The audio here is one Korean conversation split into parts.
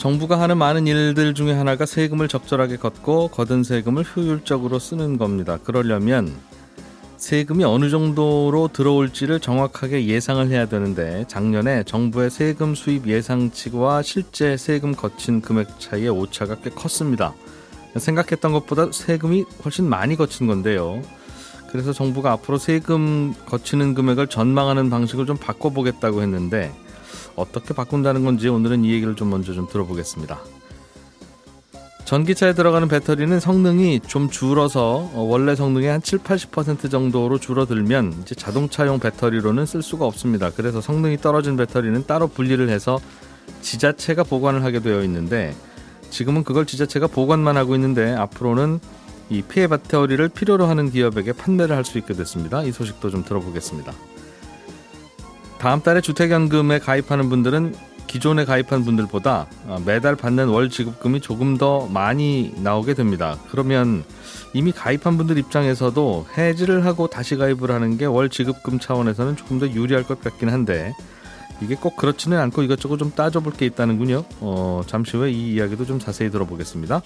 정부가 하는 많은 일들 중에 하나가 세금을 적절하게 걷고 거둔 세금을 효율적으로 쓰는 겁니다. 그러려면 세금이 어느 정도로 들어올지를 정확하게 예상을 해야 되는데 작년에 정부의 세금 수입 예상치와 실제 세금 거친 금액 차이의 오차가 꽤 컸습니다. 생각했던 것보다 세금이 훨씬 많이 거친 건데요. 그래서 정부가 앞으로 세금 거치는 금액을 전망하는 방식을 좀 바꿔보겠다고 했는데 어떻게 바꾼다는 건지 오늘은 이 얘기를 좀 먼저 좀 들어보겠습니다. 전기차에 들어가는 배터리는 성능이 좀 줄어서 어, 원래 성능의 한 7, 80% 정도로 줄어들면 이제 자동차용 배터리로는 쓸 수가 없습니다. 그래서 성능이 떨어진 배터리는 따로 분리를 해서 지자체가 보관을 하게 되어 있는데 지금은 그걸 지자체가 보관만 하고 있는데 앞으로는 이폐 배터리를 필요로 하는 기업에게 판매를 할 수 있게 됐습니다. 이 소식도 좀 들어보겠습니다. 다음 달에 주택연금에 가입하는 분들은 기존에 가입한 분들보다 어, 매달 받는 월 지급금이 조금 더 많이 나오게 됩니다. 그러면 이미 가입한 분들 입장에서도 해지를 하고 다시 가입을 하는 게 월 지급금 차원에서는 조금 더 유리할 것 같긴 한데 이게 꼭 그렇지는 않고 이것저것 좀 따져볼 게 있다는군요. 어, 잠시 후에 이 이야기도 좀 자세히 들어보겠습니다.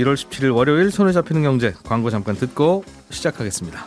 1월 17일 월요일 손에 잡히는 경제 광고 잠깐 듣고 시작하겠습니다.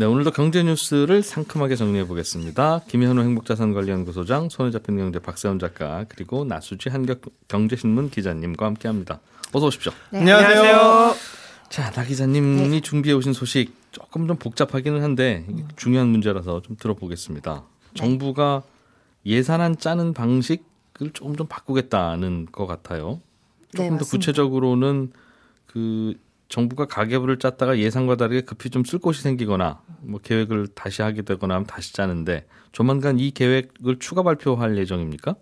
네, 오늘도 경제 뉴스를 상큼하게 정리해 보겠습니다. 김현우 행복자산관리연구소장, 손에 잡히는 경제 박세훈 작가, 그리고 나수지 한격 경제신문 기자님과 함께합니다. 어서 오십시오. 네. 안녕하세요. 자, 나 기자님이 네. 준비해 오신 소식 조금 좀 복잡하기는 한데 이게 중요한 문제라서 좀 들어보겠습니다. 정부가 예산안 짜는 방식을 조금 좀 바꾸겠다는 것 같아요. 네, 조금 더 맞습니다. 구체적으로는 그 정부가 가계부를 짰다가 예상과 다르게 급히 좀 쓸 곳이 생기거나 뭐 계획을 다시 하게 되거나 하면 다시 짜는데 조만간 이 계획을 추가 발표할 예정입니까?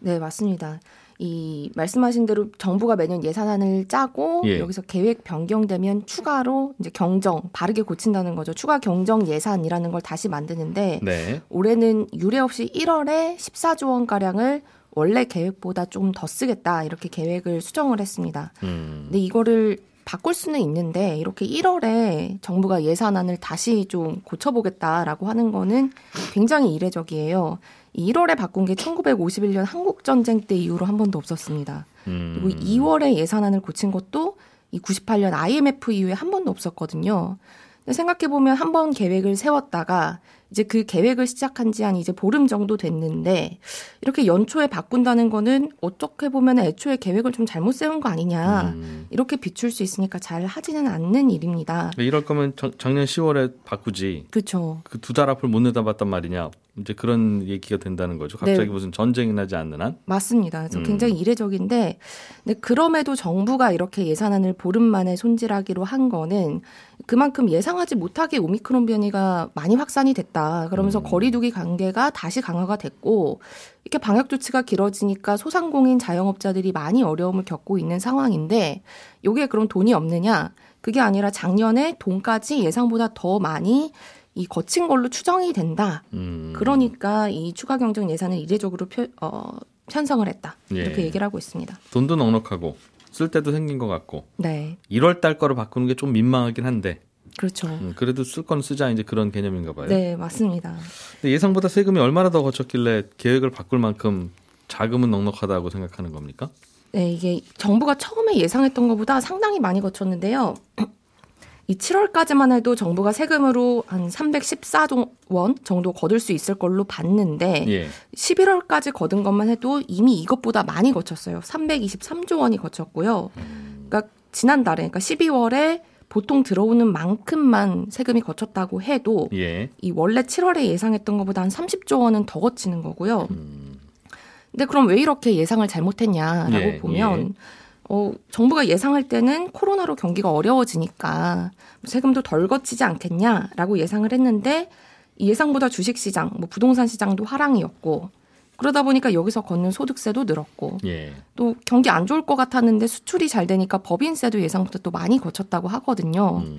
네, 맞습니다. 이 말씀하신 대로 정부가 매년 예산안을 짜고 예. 여기서 계획 변경되면 추가로 이제 경정 바르게 고친다는 거죠. 추가 경정 예산이라는 걸 다시 만드는데 네. 올해는 유례 없이 1월에 14조 원 가량을 원래 계획보다 좀 더 쓰겠다 이렇게 계획을 수정을 했습니다. 음. 근데 이거를 바꿀 수는 있는데 이렇게 1월에 정부가 예산안을 다시 좀 고쳐보겠다라고 하는 거는 굉장히 이례적이에요. 이 1월에 바꾼 게 1951년 한국 전쟁 때 이후로 한 번도 없었습니다. 음. 그리고 2월에 예산안을 고친 것도 이 98년 IMF 이후에 한 번도 없었거든요. 생각해보면 한 번 계획을 세웠다가 이제 그 계획을 시작한 지 한 이제 보름 정도 됐는데 이렇게 연초에 바꾼다는 거는 어떻게 보면 애초에 계획을 좀 잘못 세운 거 아니냐 음. 이렇게 비출 수 있으니까 잘 하지는 않는 일입니다. 이럴 거면 정- 작년 10월에 바꾸지. 그렇죠. 그 두 달 앞을 못 내다봤단 말이냐. 이제 그런 얘기가 된다는 거죠. 갑자기 네. 무슨 전쟁이 나지 않는 한. 맞습니다. 그래서 음. 굉장히 이례적인데, 근데 그럼에도 정부가 이렇게 예산안을 보름 만에 손질하기로 한 거는 그만큼 예상하지 못하게 오미크론 변이가 많이 확산이 됐다. 그러면서 음. 거리두기 관계가 다시 강화가 됐고, 이렇게 방역 조치가 길어지니까 소상공인 자영업자들이 많이 어려움을 겪고 있는 상황인데, 요게 그럼 돈이 없느냐? 그게 아니라 작년에 돈까지 예상보다 더 많이 이 거친 걸로 추정이 된다. 음. 그러니까 이 추가 경정 예산을 이례적으로 표, 어, 편성을 했다. 이렇게 예. 얘기를 하고 있습니다. 돈도 넉넉하고 쓸 때도 생긴 것 같고 네. 1월 달 거로 바꾸는 게 좀 민망하긴 한데 그렇죠. 음, 그래도 쓸 건 쓰자 이제 그런 개념인가 봐요. 네, 맞습니다. 예상보다 세금이 얼마나 더 거쳤길래 계획을 바꿀 만큼 자금은 넉넉하다고 생각하는 겁니까? 네, 이게 정부가 처음에 예상했던 것보다 상당히 많이 거쳤는데요. 이 7월까지만 해도 정부가 세금으로 한 314조 원 정도 거둘 수 있을 걸로 봤는데 예. 11월까지 거둔 것만 해도 이미 이것보다 많이 거쳤어요. 323조 원이 거쳤고요. 그러니까 지난달에 그러니까 12월에 보통 들어오는 만큼만 세금이 거쳤다고 해도 예. 이 원래 7월에 예상했던 것보다 한 30조 원은 더 거치는 거고요. 음. 근데 그럼 왜 이렇게 예상을 잘못했냐라고 예, 보면 예. 어, 정부가 예상할 때는 코로나로 경기가 어려워지니까 세금도 덜 거치지 않겠냐라고 예상을 했는데 이 예상보다 주식 시장, 뭐 부동산 시장도 하락이었고 그러다 보니까 여기서 걷는 소득세도 늘었고 예. 또 경기 안 좋을 것 같았는데 수출이 잘 되니까 법인세도 예상보다 또 많이 거쳤다고 하거든요. 음.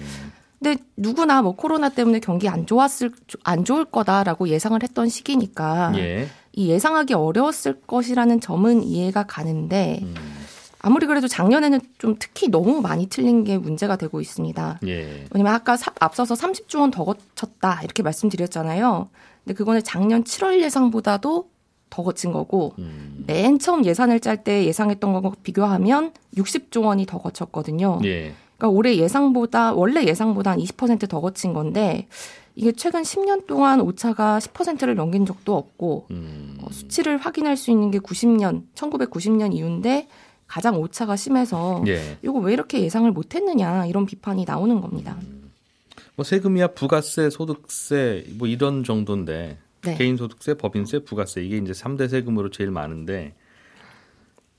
근데 누구나 뭐 코로나 때문에 경기 안 좋았을 안 좋을 거다라고 예상을 했던 시기니까 예. 이 예상하기 어려웠을 것이라는 점은 이해가 가는데 음. 아무리 그래도 작년에는 좀 특히 너무 많이 틀린 게 문제가 되고 있습니다. 예. 왜냐면 아까 사- 앞서서 30조 원 더 거쳤다 이렇게 말씀드렸잖아요. 근데 그거는 작년 7월 예상보다도 더 거친 거고 음. 맨 처음 예산을 짤 때 예상했던 거과 비교하면 60조 원이 더 거쳤거든요. 예. 그러니까 올해 예상보다 원래 예상보다 한 20%더 거친 건데 이게 최근 10년 동안 오차가 10%를 넘긴 적도 없고 음. 어, 수치를 확인할 수 있는 게 90년, 1990년 이후인데 가장 오차가 심해서 예. 이거 왜 이렇게 예상을 못했느냐 이런 비판이 나오는 겁니다. 뭐 세금이야 부가세, 소득세 뭐 이런 정도인데 네. 개인 소득세, 법인세, 부가세 이게 이제 3대 세금으로 제일 많은데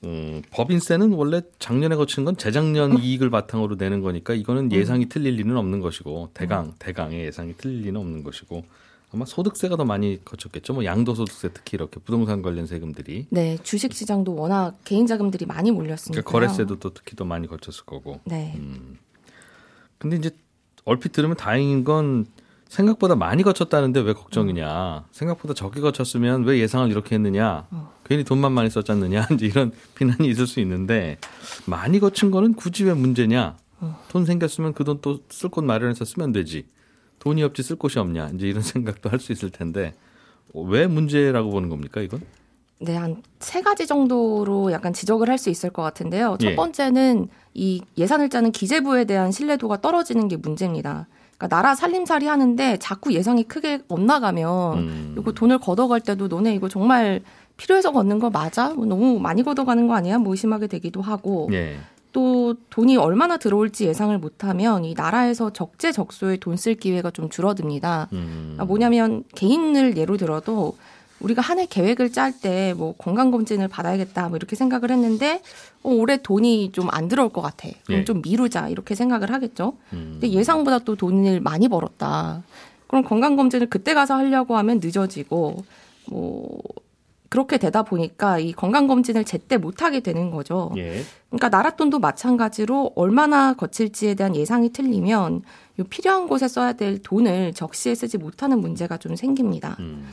음, 법인세는 원래 작년에 거친 건 재작년 이익을 바탕으로 내는 거니까 이거는 예상이 틀릴 리는 없는 것이고 대강 대강의 예상이 틀릴 리는 없는 것이고 아마 소득세가 더 많이 거쳤겠죠. 뭐 양도소득세 특히 이렇게 부동산 관련 세금들이 네, 주식 시장도 워낙 개인 자금들이 많이 몰렸으니까. 그러니까 거래세도 또 특히 더 많이 거쳤을 거고. 네. 음. 근데 이제 얼핏 들으면 다행인 건 생각보다 많이 거쳤다는데 왜 걱정이냐. 생각보다 적게 거쳤으면 왜 예상을 이렇게 했느냐. 어. 괜히 돈만 많이 썼잖느냐. 이제 이런 비난이 있을 수 있는데 많이 거친 거는 굳이 왜 문제냐. 어. 돈 생겼으면 그 돈 또 쓸 곳 마련해서 쓰면 되지. 돈이 없지 쓸 곳이 없냐. 이제 이런 생각도 할 수 있을 텐데 어, 왜 문제라고 보는 겁니까 이건? 네, 한 세 가지 정도로 약간 지적을 할 수 있을 것 같은데요. 첫 예. 번째는 이 예산을 짜는 기재부에 대한 신뢰도가 떨어지는 게 문제입니다. 그러니까 나라 살림살이 하는데 자꾸 예상이 크게 엇나가면 음. 이거 돈을 걷어갈 때도 너네 이거 정말 필요해서 걷는 거 맞아? 뭐 너무 많이 걷어가는 거 아니야? 뭐 의심하게 되기도 하고 예. 또 돈이 얼마나 들어올지 예상을 못하면 이 나라에서 적재적소에 돈 쓸 기회가 좀 줄어듭니다. 음. 아, 뭐냐면 개인을 예로 들어도 우리가 한 해 계획을 짤 때 뭐 건강검진을 받아야겠다 뭐 이렇게 생각을 했는데 어, 올해 돈이 좀 안 들어올 것 같아. 그럼 예. 좀 미루자 이렇게 생각을 하겠죠. 음. 근데 예상보다 또 돈을 많이 벌었다. 그럼 건강검진을 그때 가서 하려고 하면 늦어지고 뭐 그렇게 되다 보니까 이 건강검진을 제때 못하게 되는 거죠. 예. 그러니까 나라 돈도 마찬가지로 얼마나 거칠지에 대한 예상이 틀리면 요 필요한 곳에 써야 될 돈을 적시에 쓰지 못하는 문제가 좀 생깁니다. 음.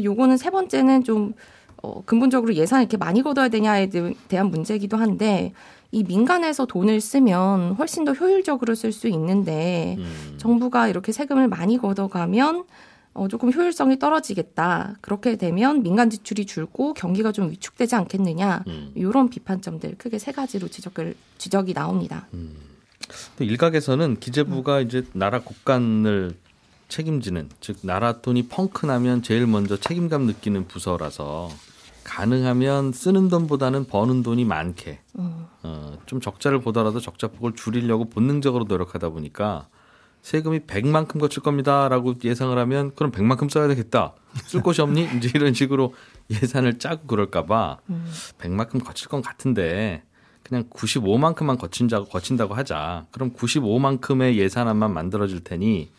요거는 세 번째는 좀 어, 근본적으로 예산을 이렇게 많이 걷어야 되냐에 대- 대한 문제이기도 한데 이 민간에서 돈을 쓰면 훨씬 더 효율적으로 쓸 수 있는데 음. 정부가 이렇게 세금을 많이 걷어가면 어, 조금 효율성이 떨어지겠다. 그렇게 되면 민간 지출이 줄고 경기가 좀 위축되지 않겠느냐. 음. 이런 비판점들 크게 세 가지로 지적을 지적이 나옵니다. 또 일각에서는 기재부가 이제 나라 국간을 책임지는 즉 나라 돈이 펑크 나면 제일 먼저 책임감 느끼는 부서라서 가능하면 쓰는 돈보다는 버는 돈이 많게 음. 어, 좀 적자를 보더라도 적자폭을 줄이려고 본능적으로 노력하다 보니까 세금이 100만큼 거칠 겁니다라고 예상을 하면 그럼 100만큼 써야 되겠다. 쓸 곳이 없니? 이제 이런 식으로 예산을 짜고 그럴까봐 음. 100만큼 거칠 건 같은데 그냥 95만큼만 거친다고 거친다고 하자. 그럼 95만큼의 예산안만 만들어질 테니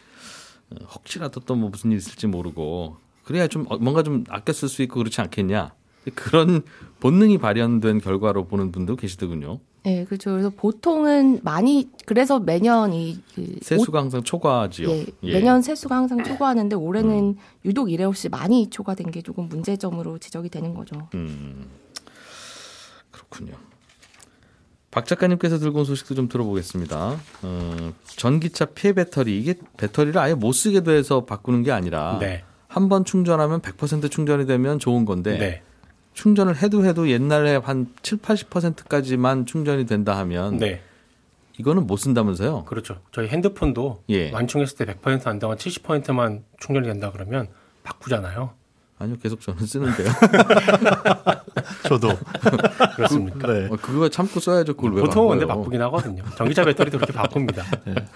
어, 혹시라도 또 뭐 무슨 일 있을지 모르고 그래야 좀 어, 뭔가 좀 아껴 쓸 수 있고 그렇지 않겠냐. 그런 본능이 발현된 결과로 보는 분도 계시더군요. 네, 그렇죠. 그래서 보통은 많이 그래서 매년 이 그 세수가 항상 초과하지요. 예, 예. 매년 세수가 항상 초과하는데 올해는 유독 이래 없이 많이 초과된 게 조금 문제점으로 지적이 되는 거죠. 음, 그렇군요. 박 작가님께서 들고 온 소식도 좀 들어보겠습니다. 어, 전기차 폐 배터리 이게 배터리를 아예 못 쓰게 돼서 바꾸는 게 아니라 네. 한번 충전하면 100% 충전이 되면 좋은 건데 네. 충전을 해도 해도 옛날에 한 7, 80%까지만 충전이 된다 하면 네. 이거는 못 쓴다면서요? 그렇죠. 저희 핸드폰도 예. 완충했을 때 100%안 되고 70%만 충전이 된다 그러면 바꾸잖아요. 아니요, 계속 저는 쓰는데요. 저도 그렇습니까? 네. 어, 그거 참고 써야죠. 그걸 왜 보통은? 근데 바쁘긴 하거든요. 전기차 배터리도 그렇게 바꿉니다.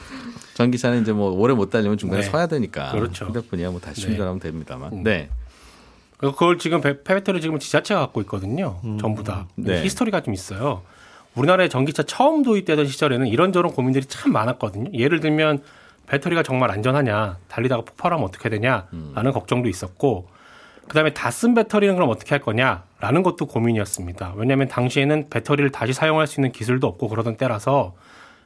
전기차는 이제 뭐 오래 못 달리면 중간에 네. 서야 되니까. 그렇죠. 휴대폰이야 뭐 다시 네. 충전하면 됩니다만. 음. 네. 그걸 지금 배- 폐배터리 지금 지자체가 갖고 있거든요. 전부 다. 네. 히스토리가 좀 있어요. 우리나라에 전기차 처음 도입되던 시절에는 이런저런 고민들이 참 많았거든요. 예를 들면 배터리가 정말 안전하냐, 달리다가 폭발하면 어떻게 되냐라는 걱정도 있었고, 그 다음에 다 쓴 배터리는 그럼 어떻게 할 거냐라는 것도 고민이었습니다. 왜냐하면 당시에는 배터리를 다시 사용할 수 있는 기술도 없고 그러던 때라서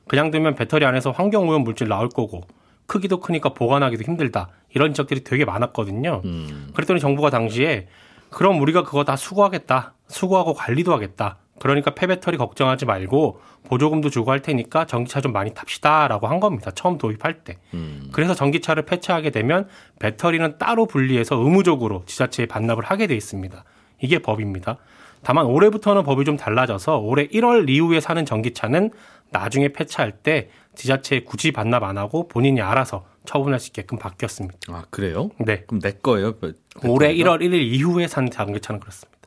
그냥 두면 배터리 안에서 환경 오염 물질 나올 거고 크기도 크니까 보관하기도 힘들다 이런 지적들이 되게 많았거든요. 음. 그랬더니 정부가 당시에 그럼 우리가 그거 다 수거하겠다. 수거하고 관리도 하겠다. 그러니까 폐배터리 걱정하지 말고 보조금도 주고 할 테니까 전기차 좀 많이 탑시다라고 한 겁니다. 처음 도입할 때. 음. 그래서 전기차를 폐차하게 되면 배터리는 따로 분리해서 의무적으로 지자체에 반납을 하게 돼 있습니다. 이게 법입니다. 다만 올해부터는 법이 좀 달라져서 올해 1월 이후에 사는 전기차는 나중에 폐차할 때 지자체에 굳이 반납 안 하고 본인이 알아서 처분할 수 있게끔 바뀌었습니다. 아, 그래요? 네. 그럼 내 거예요? 배- 올해 배터리가? 1월 1일 이후에 산 전기차는 그렇습니다.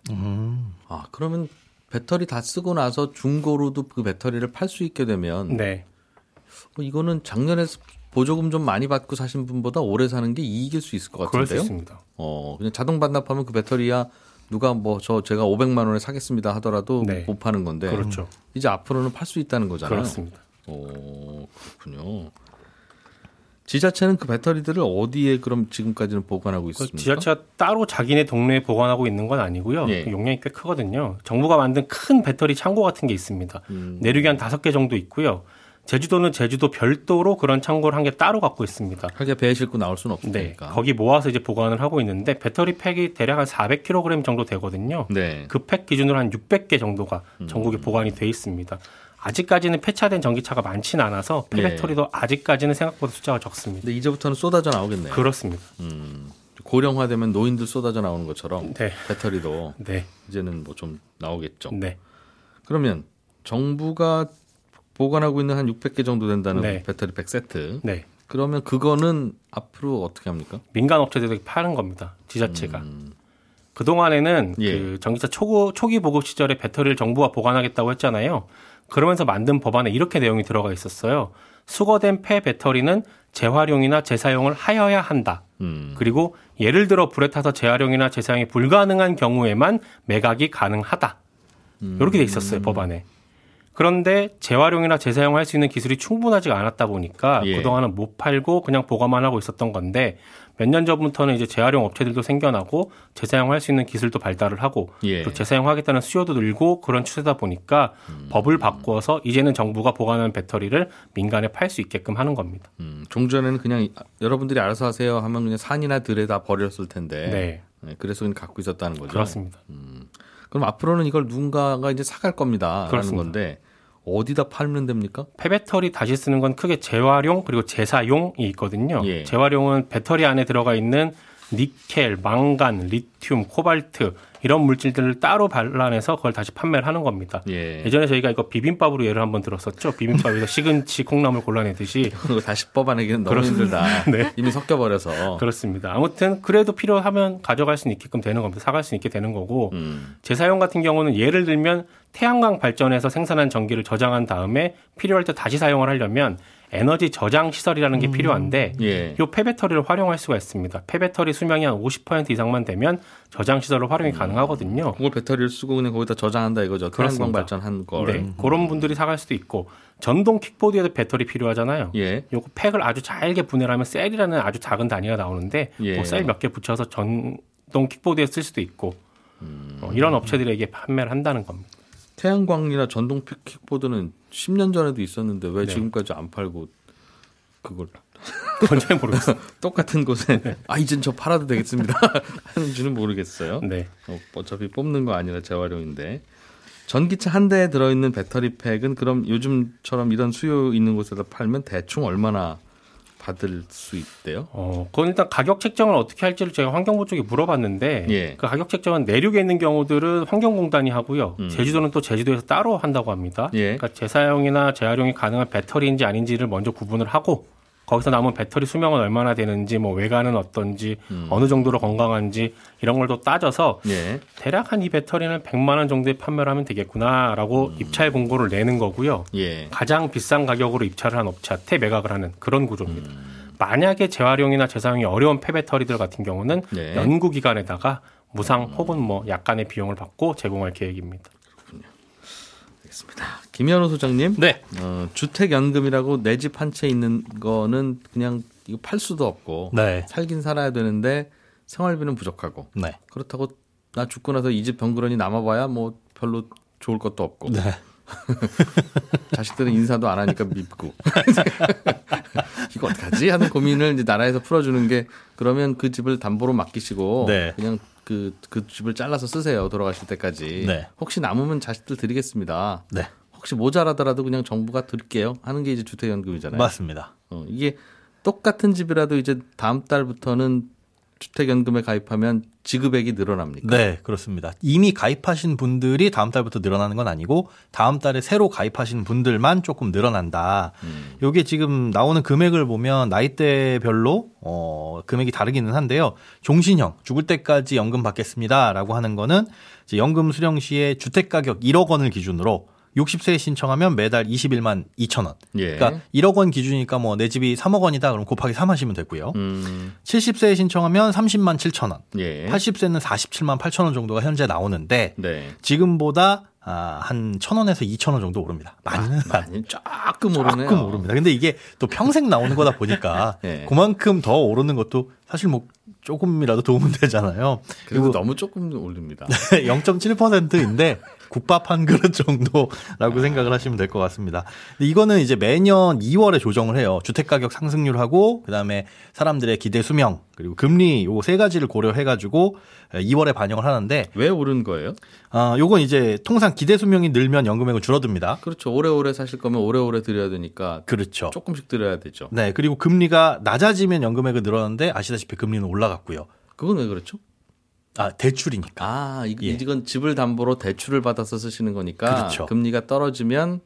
아, 그러면 배터리 다 쓰고 나서 중고로도 그 배터리를 팔 수 있게 되면 네. 어, 이거는 작년에 보조금 좀 많이 받고 사신 분보다 오래 사는 게 이익일 수 있을 것 그럴 수 같은데요. 있습니다. 어, 그냥 자동 반납하면 그 배터리야 누가 뭐 저 제가 500만 원에 사겠습니다 하더라도 네. 못 파는 건데 그렇죠. 이제 앞으로는 팔 수 있다는 거잖아요. 그렇습니다. 오, 그렇군요. 지자체는 그 배터리들을 어디에 그럼 지금까지는 보관하고 그 있습니까? 지자체가 따로 자기네 동네에 보관하고 있는 건 아니고요. 예. 그 용량이 꽤 크거든요. 정부가 만든 큰 배터리 창고 같은 게 있습니다. 음. 내륙에 한 다섯 개 정도 있고요. 제주도는 제주도 별도로 그런 창고를 한 개 따로 갖고 있습니다. 하게 배에 싣고 나올 수는 네. 없으니까. 거기 모아서 이제 보관을 하고 있는데 배터리 팩이 대략 한 400kg 정도 되거든요. 네. 그 팩 기준으로 한 600개 정도가 음. 전국에 보관이 돼 있습니다. 아직까지는 폐차된 전기차가 많지는 않아서 네. 폐배터리도 아직까지는 생각보다 숫자가 적습니다. 근데 이제부터는 쏟아져 나오겠네요. 그렇습니다. 음, 고령화되면 노인들 쏟아져 나오는 것처럼 네. 배터리도 네. 이제는 뭐 좀 나오겠죠. 네. 그러면 정부가 보관하고 있는 한 600개 정도 된다는 네. 배터리 100세트. 네. 그러면 그거는 앞으로 어떻게 합니까? 민간 업체들에게 파는 겁니다. 지자체가. 음, 그동안에는 예. 그 전기차 초고, 초기 보급 시절에 배터리를 정부가 보관하겠다고 했잖아요. 그러면서 만든 법안에 이렇게 내용이 들어가 있었어요. 수거된 폐 배터리는 재활용이나 재사용을 하여야 한다. 음, 그리고 예를 들어 불에 타서 재활용이나 재사용이 불가능한 경우에만 매각이 가능하다. 음. 이렇게 돼 있었어요 법안에. 그런데 재활용이나 재사용할 수 있는 기술이 충분하지가 않았다 보니까 예. 그동안은 못 팔고 그냥 보관만 하고 있었던 건데 몇 년 전부터는 이제 재활용 업체들도 생겨나고 재사용할 수 있는 기술도 발달을 하고 예. 또 재사용하겠다는 수요도 늘고 그런 추세다 보니까 법을 바꾸어서 이제는 정부가 보관하는 배터리를 민간에 팔 수 있게끔 하는 겁니다. 음, 종전에는 그냥 여러분들이 알아서 하세요 하면 그냥 산이나 들에 다 버렸을 텐데. 네, 네, 그래서 그냥 갖고 있었다는 거죠. 그렇습니다. 그럼 앞으로는 이걸 누군가가 이제 사갈 겁니다라는 그렇습니다. 건데 어디다 팔면 됩니까? 폐배터리 다시 쓰는 건 크게 재활용 그리고 재사용이 있거든요. 예. 재활용은 배터리 안에 들어가 있는 니켈, 망간, 리튬, 코발트 이런 물질들을 따로 발라내서 그걸 다시 판매를 하는 겁니다. 예. 예전에 저희가 이거 비빔밥으로 예를 한번 들었었죠. 비빔밥에서 시금치, 콩나물 골라내듯이 그거 다시 뽑아내기는 너무. 힘들다. 네. 이미 섞여버려서. 그렇습니다. 아무튼 그래도 필요하면 가져갈 수 있게끔 되는 겁니다. 사갈 수 있게 되는 거고 음, 재사용 같은 경우는 예를 들면 태양광 발전에서 생산한 전기를 저장한 다음에 필요할 때 다시 사용을 하려면 에너지 저장 시설이라는 게 필요한데 예. 이 폐배터리를 활용할 수가 있습니다. 폐배터리 수명이 한 50% 이상만 되면 저장 시설로 활용이 가능하거든요. 그걸 배터리를 쓰고 그냥 거기다 저장한다 이거죠. 태양광. 발전한 걸. 네, 그런 분들이 사갈 수도 있고 전동 킥보드에도 배터리 필요하잖아요. 예. 요거 팩을 아주 잘게 분해를 하면 셀이라는 아주 작은 단위가 나오는데 예. 셀몇 개 붙여서 전동 킥보드에 쓸 수도 있고 어, 이런 업체들에게 판매를 한다는 겁니다. 태양광이나 전동 킥보드는 10년 전에도 있었는데 왜 네. 지금까지 안 팔고 그걸 그건 잘 모르겠어요. 똑같은 곳에 아 이젠 저 팔아도 되겠습니다 하는지는 모르겠어요. 네. 어, 어차피 뽑는 거 아니라 재활용인데 전기차 한 대에 들어있는 배터리 팩은 그럼 요즘처럼 이런 수요 있는 곳에다 팔면 대충 얼마나 받을 수 있대요? 어, 그건 일단 가격 책정을 어떻게 할지를 제가 환경부 쪽에 물어봤는데 예. 그 가격 책정은 내륙에 있는 경우들은 환경공단이 하고요. 음. 제주도는 또 제주도에서 따로 한다고 합니다. 예. 그러니까 재사용이나 재활용이 가능한 배터리인지 아닌지를 먼저 구분을 하고 거기서 남은 배터리 수명은 얼마나 되는지 뭐 외관은 어떤지 음. 어느 정도로 건강한지 이런 걸 또 따져서 예. 대략 한 이 배터리는 100만 원 정도에 판매를 하면 되겠구나라고 음. 입찰 공고를 내는 거고요. 예. 가장 비싼 가격으로 입찰을 한 업체한테 매각을 하는 그런 구조입니다. 음. 만약에 재활용이나 재사용이 어려운 폐배터리들 같은 경우는 네. 연구 기관에다가 무상 혹은 뭐 약간의 비용을 받고 제공할 계획입니다. 알겠습니다. 김현우 소장님. 네. 어, 주택연금이라고 내 집 한 채 있는 거는 그냥 이거 팔 수도 없고 네. 살긴 살아야 되는데 생활비는 부족하고 네. 그렇다고 나 죽고 나서 이 집 병그러니 남아봐야 뭐 별로 좋을 것도 없고 네. 자식들은 인사도 안 하니까 밉고 이거 어떡하지 하는 고민을 이제 나라에서 풀어주는 게 그러면 그 집을 담보로 맡기시고 네. 그냥 그, 그 집을 잘라서 쓰세요 돌아가실 때까지 네. 혹시 남으면 자식들 드리겠습니다 네. 혹시 모자라더라도 그냥 정부가 드릴게요 하는 게 이제 주택연금이잖아요 맞습니다. 어, 이게 똑같은 집이라도 이제 다음 달부터는 주택연금에 가입하면 지급액이 늘어납니까? 네, 그렇습니다. 이미 가입하신 분들이 다음 달부터 늘어나는 건 아니고 다음 달에 새로 가입하신 분들만 조금 늘어난다. 음. 요게 지금 나오는 금액을 보면 나이대별로 어 금액이 다르기는 한데요. 종신형 죽을 때까지 연금 받겠습니다라고 하는 거는 이제 연금 수령 시에 주택 가격 1억 원을 기준으로 60세에 신청하면 매달 21만 2천 원. 예. 그러니까 1억 원 기준이니까 뭐 내 집이 3억 원이다 그럼 곱하기 3 하시면 되고요. 음, 70세에 신청하면 30만 7천 원. 예. 80세는 47만 8천 원 정도가 현재 나오는데 네. 지금보다 아, 한천 원에서 2천 원 정도 오릅니다. 많이는 안 많이 조금 오르네요. 조금 오릅니다. 근데 이게 또 평생 나오는 거다 보니까 예. 그만큼 더 오르는 것도 사실 뭐 조금이라도 도움은 되잖아요. 그리고 너무 조금 오릅니다. 0.7%인데 국밥 한 그릇 정도라고 생각을 하시면 될 것 같습니다. 근데 이거는 이제 매년 2월에 조정을 해요. 주택 가격 상승률하고 그다음에 사람들의 기대 수명 그리고 금리 요 세 가지를 고려해 가지고 2월에 반영을 하는데 왜 오른 거예요? 아, 요건 이제 통상 기대 수명이 늘면 연금액은 줄어듭니다. 그렇죠. 오래오래 사실 거면 오래오래 드려야 되니까 그렇죠. 조금씩 드려야 되죠. 네, 그리고 금리가 낮아지면 연금액은 늘었는데 아시다시피 금리는 올라갔고요. 그건 왜 그렇죠? 아, 대출이니까. 아, 이- 예. 이건 집을 담보로 대출을 받아서 쓰시는 거니까 그렇죠. 금리가 떨어지면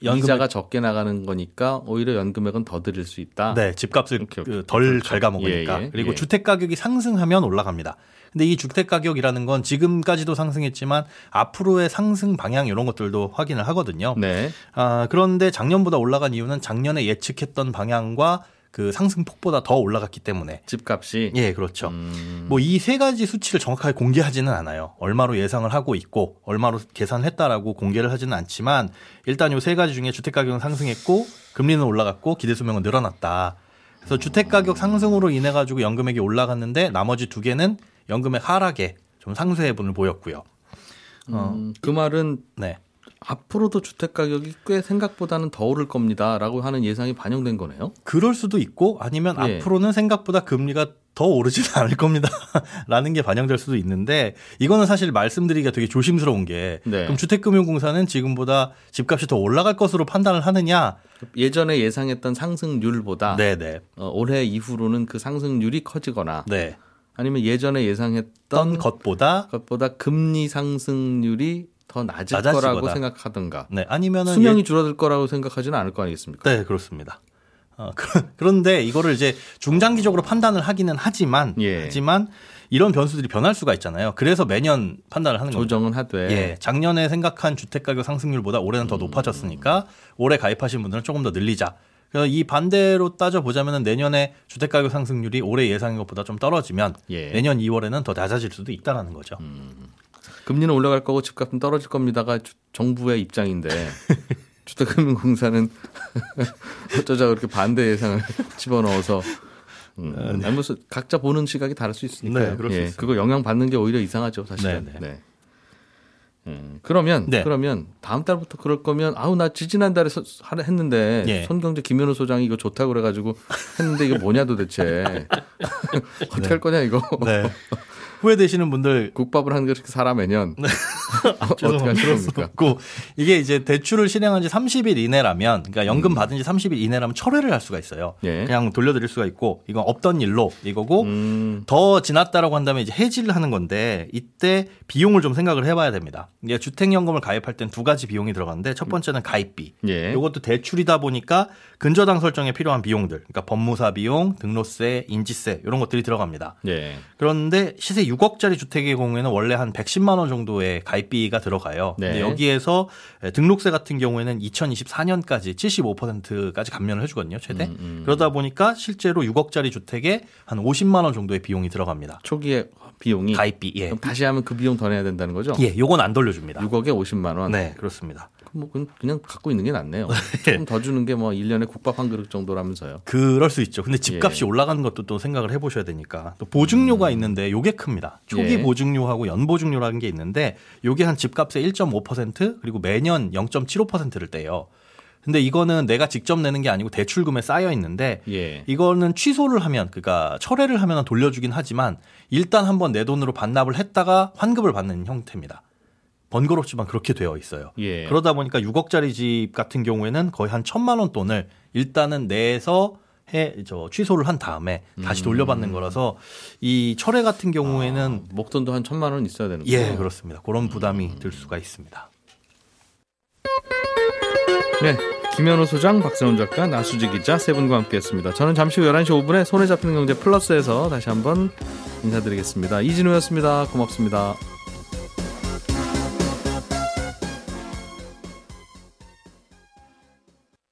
이자가 적게 나가는 거니까 오히려 연금액은 더 드릴 수 있다. 네, 집값을 오케이, 오케이. 그덜 그렇죠. 갉아먹으니까. 예, 예, 그리고 예. 주택 가격이 상승하면 올라갑니다. 근데 이 주택 가격이라는 건 지금까지도 상승했지만 앞으로의 상승 방향 이런 것들도 확인을 하거든요. 네. 아, 그런데 작년보다 올라간 이유는 작년에 예측했던 방향과 그 상승폭보다 더 올라갔기 때문에. 집값이 예, 그렇죠. 음, 뭐이 세 가지 수치를 정확하게 공개하지는 않아요. 얼마로 예상을 하고 있고 얼마로 계산했다라고 공개를 하지는 않지만 일단 요 세 가지 중에 주택 가격은 상승했고 금리는 올라갔고 기대 수명은 늘어났다. 그래서 주택 가격 상승으로 인해 가지고 연금액이 올라갔는데 나머지 두 개는 연금액 하락에 좀 상쇄 해분을 보였고요. 어, 음, 그 말은 네. 앞으로도 주택 가격이 꽤 생각보다는 더 오를 겁니다라고 하는 예상이 반영된 거네요. 그럴 수도 있고 아니면 예. 앞으로는 생각보다 금리가 더 오르지는 않을 겁니다. 라는 게 반영될 수도 있는데 이거는 사실 말씀드리기가 되게 조심스러운 게 네. 그럼 주택금융공사는 지금보다 집값이 더 올라갈 것으로 판단을 하느냐? 예전에 예상했던 상승률보다 네네. 어, 올해 이후로는 그 상승률이 커지거나 네. 아니면 예전에 예상했던 것보다 것보다 금리 상승률이 더 낮을 낮아지거나. 거라고 생각하든가 네 아니면은 수명이 예- 줄어들 거라고 생각하지는 않을 거 아니겠습니까? 네 그렇습니다. 어, 그- 그런데 이거를 이제 중장기적으로 판단을 하기는 하지만 예. 하지만 이런 변수들이 변할 수가 있잖아요. 그래서 매년 판단을 하는 겁니다. 조정은 하되 예, 작년에 생각한 주택 가격 상승률보다 올해는 음. 더 높아졌으니까 올해 가입하신 분들은 조금 더 늘리자. 그래서 이 반대로 따져 보자면은 내년에 주택 가격 상승률이 올해 예상한 것보다 좀 떨어지면 예. 내년 2월에는 더 낮아질 수도 있다라는 거죠. 금리는 올라갈 거고 집값은 떨어질 겁니다가 주- 정부의 입장인데 주택금융공사는 어쩌자 그렇게 반대 예상을 집어넣어서 음, 아니, 무슨 각자 보는 시각이 다를 수 있으니까 네, 예. 그거 영향 받는 게 오히려 이상하죠 사실은. 네, 네, 네. 음, 그러면 네. 그러면 다음 달부터 그럴 거면 아우 나 지지난 달에 서- 하려 했는데 예. 손경제 김현우 소장이 이거 좋다고 그래가지고 했는데 이게 뭐냐 도대체 어떻게 할 거냐 이거 네. 후회되시는 분들 국밥을 한 그릇 사라 매년 네. 어떻게 수 겁니까? 없고 이게 이제 대출을 실행한 지 30일 이내라면 그러니까 연금 받은 지 30일 이내라면 철회를 할 수가 있어요. 음. 예. 그냥 돌려드릴 수가 있고 이건 없던 일로 이거고 음, 더 지났다라고 한다면 이제 해지를 하는 건데 이때 비용을 좀 생각을 해봐야 됩니다. 이게 주택연금을 가입할 땐 두 가지 비용이 들어가는데 첫 번째는 가입비. 예. 이것도 대출이다 보니까 근저당 설정에 필요한 비용들, 그러니까 법무사 비용, 등록세, 인지세 이런 것들이 들어갑니다. 예. 그런데 시세 6억짜리 주택의 경우에는 원래 한 110만 원 정도의 가입 비가 들어가요. 네. 근데 여기에서 등록세 같은 경우에는 2024년까지 75%까지 감면을 해주거든요, 최대. 음, 음. 그러다 보니까 실제로 6억짜리 주택에 한 50만 원 정도의 비용이 들어갑니다. 초기에 비용이 가입비, 예. 다시 하면 그 비용 더 내야 된다는 거죠? 예, 요건 안 돌려줍니다. 6억에 50만 원. 네, 그렇습니다. 뭐 그냥, 갖고 있는 게 낫네요. 조금 더 주는 게 뭐 1년에 국밥 한 그릇 정도라면서요. 그럴 수 있죠. 근데 집값이 예. 올라가는 것도 또 생각을 해 보셔야 되니까. 또 보증료가 있는데 요게 큽니다. 초기 예. 보증료하고 연보증료라는 게 있는데 요게 한 집값의 1.5% 그리고 매년 0.75%를 떼요. 근데 이거는 내가 직접 내는 게 아니고 대출금에 쌓여 있는데 예. 이거는 취소를 하면 그러니까 철회를 하면 돌려주긴 하지만 일단 한번 내 돈으로 반납을 했다가 환급을 받는 형태입니다. 번거롭지만 그렇게 되어 있어요. 예. 그러다 보니까 6억짜리 집 같은 경우에는 거의 한 천만 원 돈을 일단은 내서 해, 저, 취소를 한 다음에 다시 돌려받는 거라서 이 철회 같은 경우에는 목돈도 한 천만 원 있어야 되는 거죠. 예, 그렇습니다. 그런 부담이 들 수가 있습니다. 네. 김현우 소장, 박세훈 작가, 나수지 기자 세 분과 함께했습니다. 저는 잠시 후 11시 5분에 손에 잡히는 경제 플러스에서 다시 한번 인사드리겠습니다. 이진우였습니다. 고맙습니다.